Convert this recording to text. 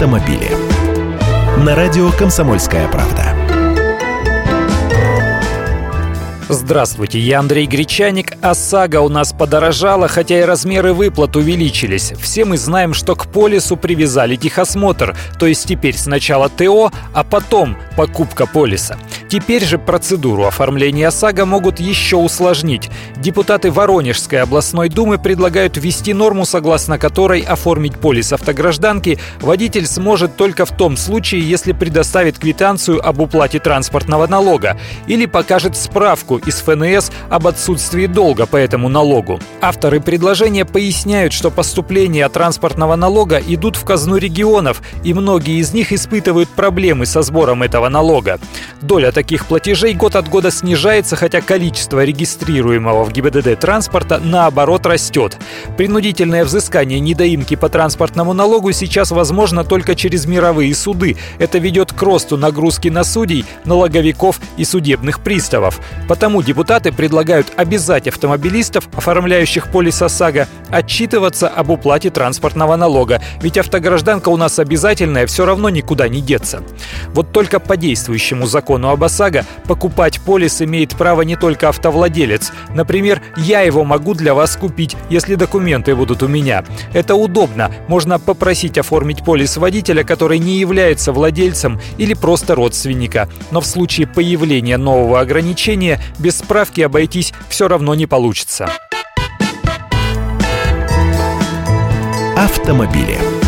автомобили. На радио «Комсомольская правда». Здравствуйте, я Андрей Гречаник. ОСАГО у нас подорожала, хотя и размеры выплат увеличились. Все мы знаем, что к полису привязали техосмотр, то есть теперь сначала ТО, а потом покупка полиса. Теперь же процедуру оформления ОСАГО могут еще усложнить. Депутаты Воронежской областной думы предлагают ввести норму, согласно которой оформить полис автогражданки водитель сможет только в том случае, если предоставит квитанцию об уплате транспортного налога или покажет справку из ФНС об отсутствии долга по этому налогу. Авторы предложения поясняют, что поступления транспортного налога идут в казну регионов, и многие из них испытывают проблемы со сбором этого налога. Доля таких платежей год от года снижается, хотя количество регистрируемого в ГИБДД транспорта наоборот растет. Принудительное взыскание недоимки по транспортному налогу сейчас возможно только через мировые суды. Это ведет к росту нагрузки на судей, налоговиков и судебных приставов. Потому депутаты предлагают обязать автомобилистов, оформляющих полис ОСАГО, отчитываться об уплате транспортного налога, ведь автогражданка у нас обязательная, все равно никуда не деться. Вот только по действующему закону об ОСАГО покупать полис имеет право не только автовладелец. Например, я его могу для вас купить, если документы будут у меня. Это удобно. Можно попросить оформить полис водителя, который не является владельцем или просто родственника. Но в случае появления нового ограничения без справки обойтись все равно не получится. Автомобили.